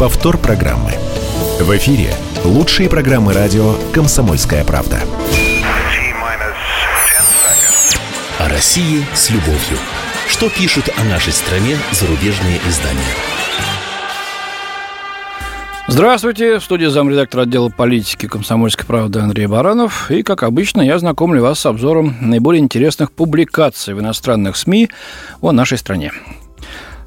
Повтор программы. В эфире лучшие программы радио «Комсомольская правда». О России с любовью. Что пишут о нашей стране зарубежные издания? Здравствуйте, в студии замредактора отдела политики комсомольской правды Андрей Баранов. И, как обычно, я знакомлю вас с обзором наиболее интересных публикаций в иностранных СМИ о нашей стране.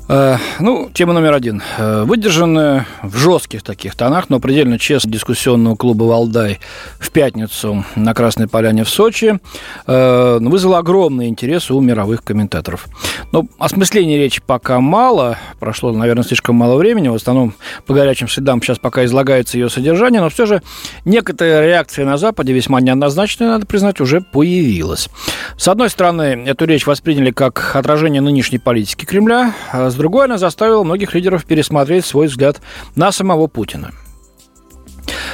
Э, ну, тема номер один. Э, выдержанная в жестких таких тонах, но предельно честно дискуссионного клуба «Валдай» в пятницу на Красной Поляне в Сочи э, вызвала огромный интерес у мировых комментаторов. Но осмысления речи пока мало, прошло, наверное, слишком мало времени, в основном по горячим следам сейчас пока излагается ее содержание, но все же некоторая реакция на Западе, весьма неоднозначная, надо признать, уже появилась. С одной стороны, эту речь восприняли как отражение нынешней политики Кремля, а с другой, она заставила многих лидеров пересмотреть свой взгляд на самого Путина.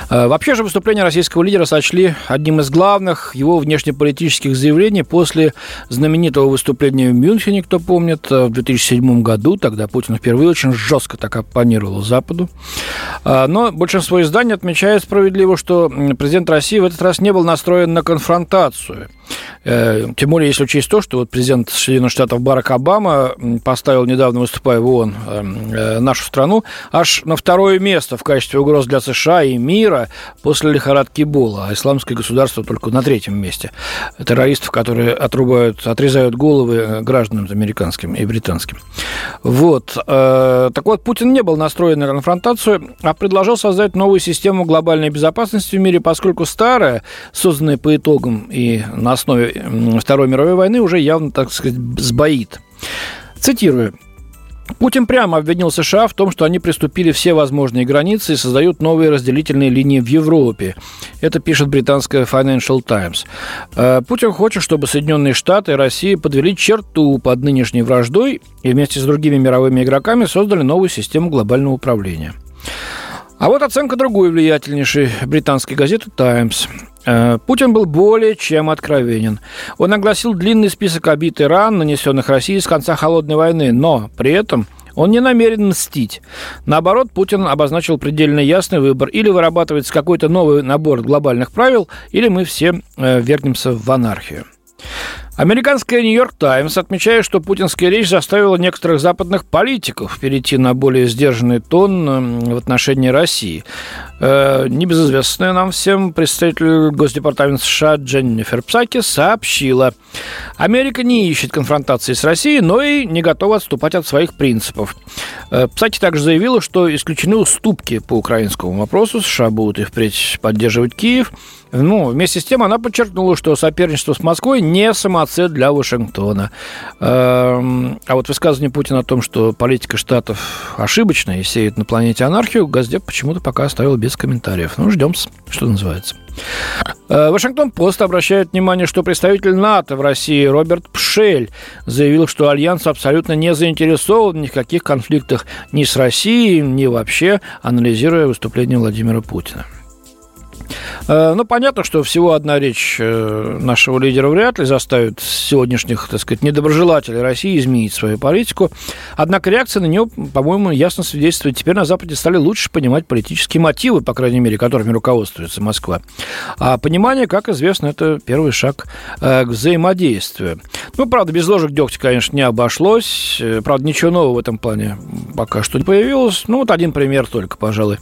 Э, вообще же выступление российского лидера сочли одним из главных его внешнеполитических заявлений после знаменитого выступления в Мюнхене, кто помнит, э, в 2007 году. Тогда Путин впервые очень жестко так оппонировал Западу. Э, но большинство изданий отмечает справедливо, что президент России в этот раз не был настроен на конфронтацию – тем более, если учесть то, что вот президент Соединенных Штатов Барак Обама поставил недавно, выступая в ООН, э, э, нашу страну аж на второе место в качестве угроз для США и мира после лихорадки Эбола, а исламское государство только на третьем месте. Террористов, которые отрубают, отрезают головы гражданам американским и британским. Вот. Так вот, Путин не был настроен на конфронтацию, а предложил создать новую систему глобальной безопасности в мире, поскольку старая, созданная по итогам и на основе Второй мировой войны уже явно, так сказать, сбоит. Цитирую. Путин прямо обвинил США в том, что они приступили все возможные границы и создают новые разделительные линии в Европе. Это пишет британская Financial Times. Э, Путин хочет, чтобы Соединенные Штаты и Россия подвели черту под нынешней враждой и вместе с другими мировыми игроками создали новую систему глобального управления. А вот оценка другой влиятельнейшей британской газеты «Таймс». Э, Путин был более чем откровенен. Он огласил длинный список обид и ран, нанесенных России с конца Холодной войны, но при этом он не намерен мстить. Наоборот, Путин обозначил предельно ясный выбор. Или вырабатывается какой-то новый набор глобальных правил, или мы все э, вернемся в анархию. Американская «Нью-Йорк Таймс» отмечает, что путинская речь заставила некоторых западных политиков перейти на более сдержанный тон в отношении России. Э, небезызвестная нам всем представитель Госдепартамента США Дженнифер Псаки сообщила, Америка не ищет конфронтации с Россией, но и не готова отступать от своих принципов. Э, Псаки также заявила, что исключены уступки по украинскому вопросу, США будут и впредь поддерживать Киев – ну, вместе с тем она подчеркнула, что соперничество с Москвой не самоцель для Вашингтона. Эм, а вот высказывание Путина о том, что политика Штатов ошибочная и сеет на планете анархию, Газдеп почему-то пока оставил без комментариев. Ну, ждем, что называется. Э, Вашингтон Пост обращает внимание, что представитель НАТО в России Роберт Пшель заявил, что Альянс абсолютно не заинтересован в никаких конфликтах ни с Россией, ни вообще, анализируя выступление Владимира Путина. Э, ну, понятно, что всего одна речь э, нашего лидера вряд ли заставит сегодняшних, так сказать, недоброжелателей России изменить свою политику. Однако реакция на нее, по-моему, ясно свидетельствует. Теперь на Западе стали лучше понимать политические мотивы, по крайней мере, которыми руководствуется Москва. А понимание, как известно, это первый шаг э, к взаимодействию. Ну, правда, без ложек дегтя, конечно, не обошлось. Правда, ничего нового в этом плане пока что не появилось. Ну, вот один пример только, пожалуй.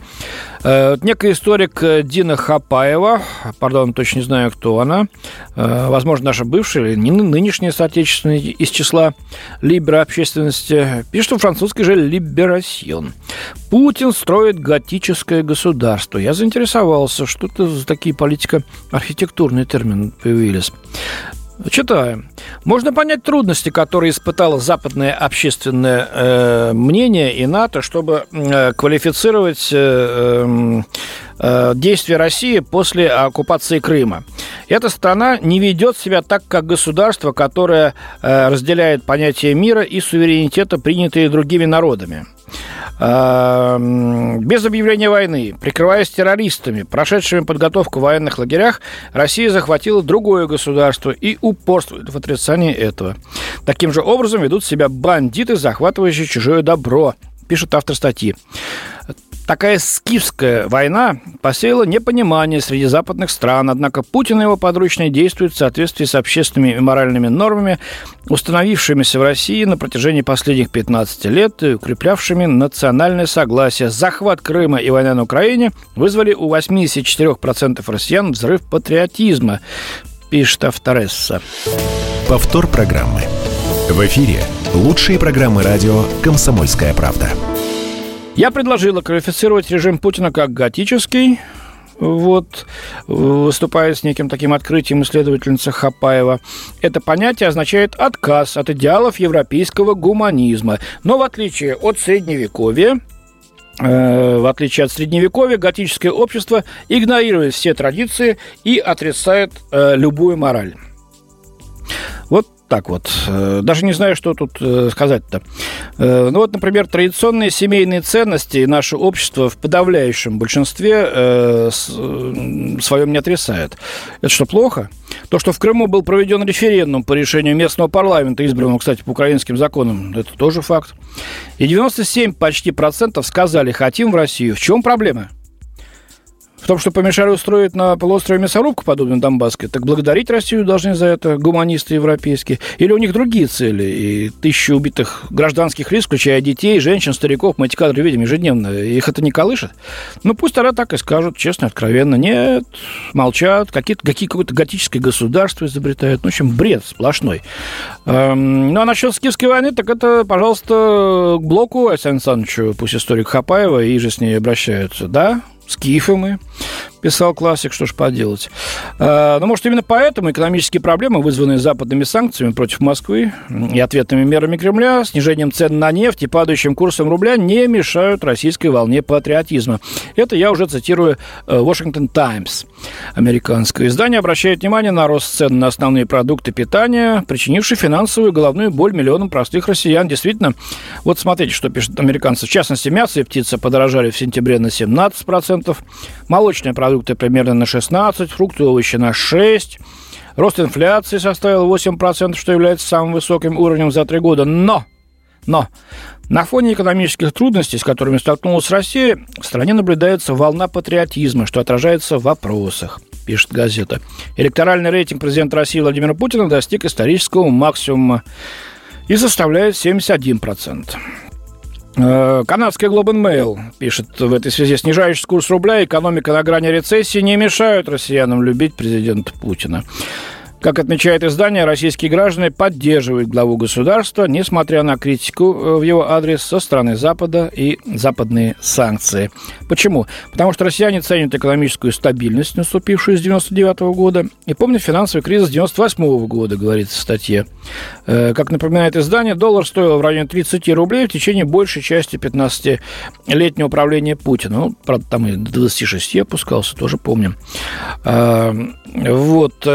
Некий историк Дина Хапаева пардон, точно не знаю, кто она, э, возможно, наша бывшая или нынешняя соотечественная из числа либера общественности, пишет в французской же «Либерасьон». Путин строит готическое государство. Я заинтересовался, что это за такие политико-архитектурные термины появились. Читаем. Можно понять трудности, которые испытало западное общественное э, мнение и НАТО, чтобы э, квалифицировать э, эм, э, действия России после оккупации Крыма. Эта страна не ведет себя так, как государство, которое э, разделяет понятие мира и суверенитета, принятые другими народами. Эм, без объявления войны, прикрываясь террористами, прошедшими подготовку в военных лагерях, Россия захватила другое государство и упорствует в отрицании этого. Таким же образом ведут себя бандиты, захватывающие чужое добро, пишет автор статьи. Такая скифская война посеяла непонимание среди западных стран, однако Путин и его подручные действуют в соответствии с общественными и моральными нормами, установившимися в России на протяжении последних 15 лет и укреплявшими национальное согласие. Захват Крыма и война на Украине вызвали у 84% россиян взрыв патриотизма, пишет Авторесса. Повтор программы. В эфире лучшие программы радио «Комсомольская правда». Я предложила квалифицировать режим Путина как готический, вот, выступая с неким таким открытием исследовательница Хапаева. Это понятие означает отказ от идеалов европейского гуманизма. Но в отличие от Средневековья, э, в отличие от Средневековья, готическое общество игнорирует все традиции и отрицает э, любую мораль. Так вот. Э, даже не знаю, что тут э, сказать-то. Э, ну вот, например, традиционные семейные ценности наше общество в подавляющем большинстве своем не отрицает. Это что, плохо? То, что в Крыму был проведен референдум по решению местного парламента, избранного, кстати, по украинским законам, это тоже факт. И 97 почти процентов сказали, хотим в Россию. В чем проблема? В том, что помешали устроить на полуострове мясорубку, подобную Донбасской, так благодарить Россию должны за это гуманисты европейские. Или у них другие цели, и тысячи убитых гражданских лиц, включая детей, женщин, стариков, мы эти кадры видим ежедневно, их это не колышет? Ну, пусть тогда так и скажут, честно, откровенно. Нет, молчат, какие-то, какие, какое-то готическое государство изобретают. Ну, в общем, бред сплошной. Эм, ну, а насчет Скифской войны, так это, пожалуйста, к блоку Александру Александровичу, пусть историк Хапаева, и же с ней обращаются. Да, скифы мы, писал классик, что ж поделать. А, но, может, именно поэтому экономические проблемы, вызванные западными санкциями против Москвы и ответными мерами Кремля, снижением цен на нефть и падающим курсом рубля не мешают российской волне патриотизма. Это я уже цитирую э, Washington Times. Американское издание обращает внимание на рост цен на основные продукты питания, причинивший финансовую головную боль миллионам простых россиян. Действительно, вот смотрите, что пишут американцы. В частности, мясо и птица подорожали в сентябре на 17%, молочная продукция продукты примерно на 16, фрукты и овощи на 6. Рост инфляции составил 8%, что является самым высоким уровнем за три года. Но, но на фоне экономических трудностей, с которыми столкнулась Россия, в стране наблюдается волна патриотизма, что отражается в вопросах пишет газета. Электоральный рейтинг президента России Владимира Путина достиг исторического максимума и составляет 71%. Э, канадская Globe and Mail пишет в этой связи, снижающий курс рубля, экономика на грани рецессии не мешают россиянам любить президента Путина. Как отмечает издание, российские граждане поддерживают главу государства, несмотря на критику э, в его адрес со стороны Запада и западные санкции. Почему? Потому что россияне ценят экономическую стабильность, наступившую с 99 года, и помнят финансовый кризис 98 года, говорится в статье. Э, как напоминает издание, доллар стоил в районе 30 рублей в течение большей части 15-летнего правления Путина. Ну, правда, там и до 26 опускался, тоже помним. Э, вот.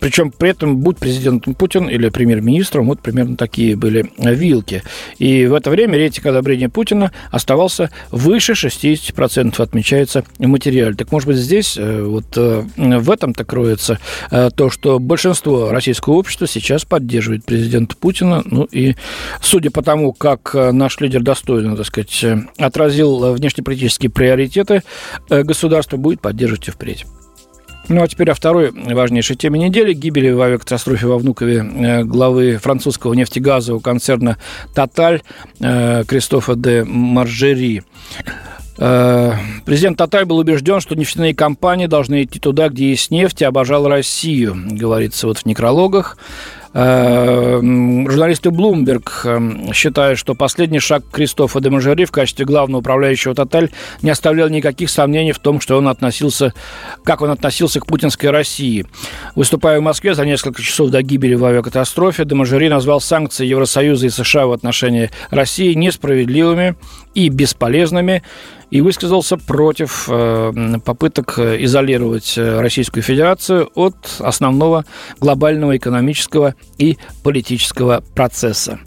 Причем при этом, будь президентом Путин или премьер-министром, вот примерно такие были вилки. И в это время рейтинг одобрения Путина оставался выше 60%, отмечается в. Так, может быть, здесь э, вот э, в этом-то кроется э, то, что большинство российского общества сейчас поддерживает президента Путина. Ну и судя по тому, как наш лидер достойно, так сказать, отразил внешнеполитические приоритеты государства, будет поддерживать и впредь. Ну, а теперь о второй важнейшей теме недели. Гибели в авиакатастрофе во Внукове э, главы французского нефтегазового концерна «Тоталь» э, Кристофа де Маржери. Э, президент Татар был убежден, что нефтяные компании должны идти туда, где есть нефть, и обожал Россию, говорится вот в некрологах. Э, журналисты Bloomberg э, считают, что последний шаг Кристофа де Мажери в качестве главного управляющего «Тоталь» не оставлял никаких сомнений в том, что он относился, как он относился к путинской России. Выступая в Москве за несколько часов до гибели в авиакатастрофе, де Мажери назвал санкции Евросоюза и США в отношении России несправедливыми и бесполезными и высказался против э, попыток изолировать Российскую Федерацию от основного глобального экономического и политического процесса.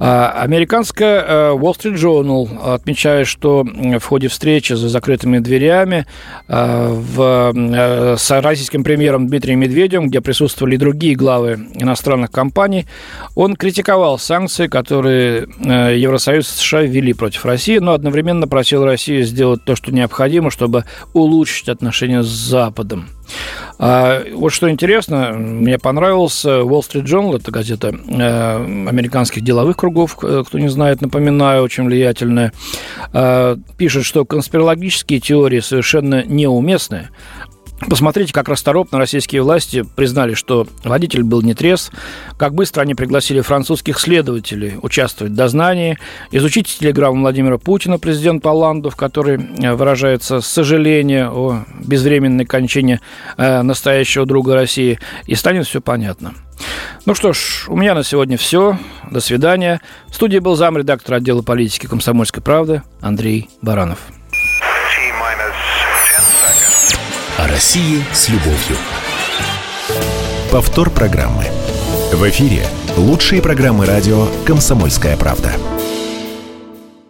А, американская э, Wall Street Journal отмечает, что в ходе встречи за закрытыми дверями э, в, э, с российским премьером Дмитрием Медведевым, где присутствовали и другие главы иностранных компаний, он критиковал санкции, которые Евросоюз и США ввели против России, но одновременно просил Россию сделать то, что необходимо, чтобы улучшить отношения с Западом. А вот что интересно, мне понравился Wall Street Journal, это газета э, американских деловых кругов, кто не знает, напоминаю, очень влиятельная, э, пишет, что конспирологические теории совершенно неуместны, Посмотрите, как расторопно российские власти признали, что водитель был не трезв, как быстро они пригласили французских следователей участвовать в дознании, изучить телеграмму Владимира Путина, президента Оланду, в которой э, выражается сожаление о безвременной кончине э, настоящего друга России, и станет все понятно. Ну что ж, у меня на сегодня все. До свидания. В студии был замредактор отдела политики комсомольской правды Андрей Баранов. О России с любовью. Повтор программы. В эфире лучшие программы радио «Комсомольская правда».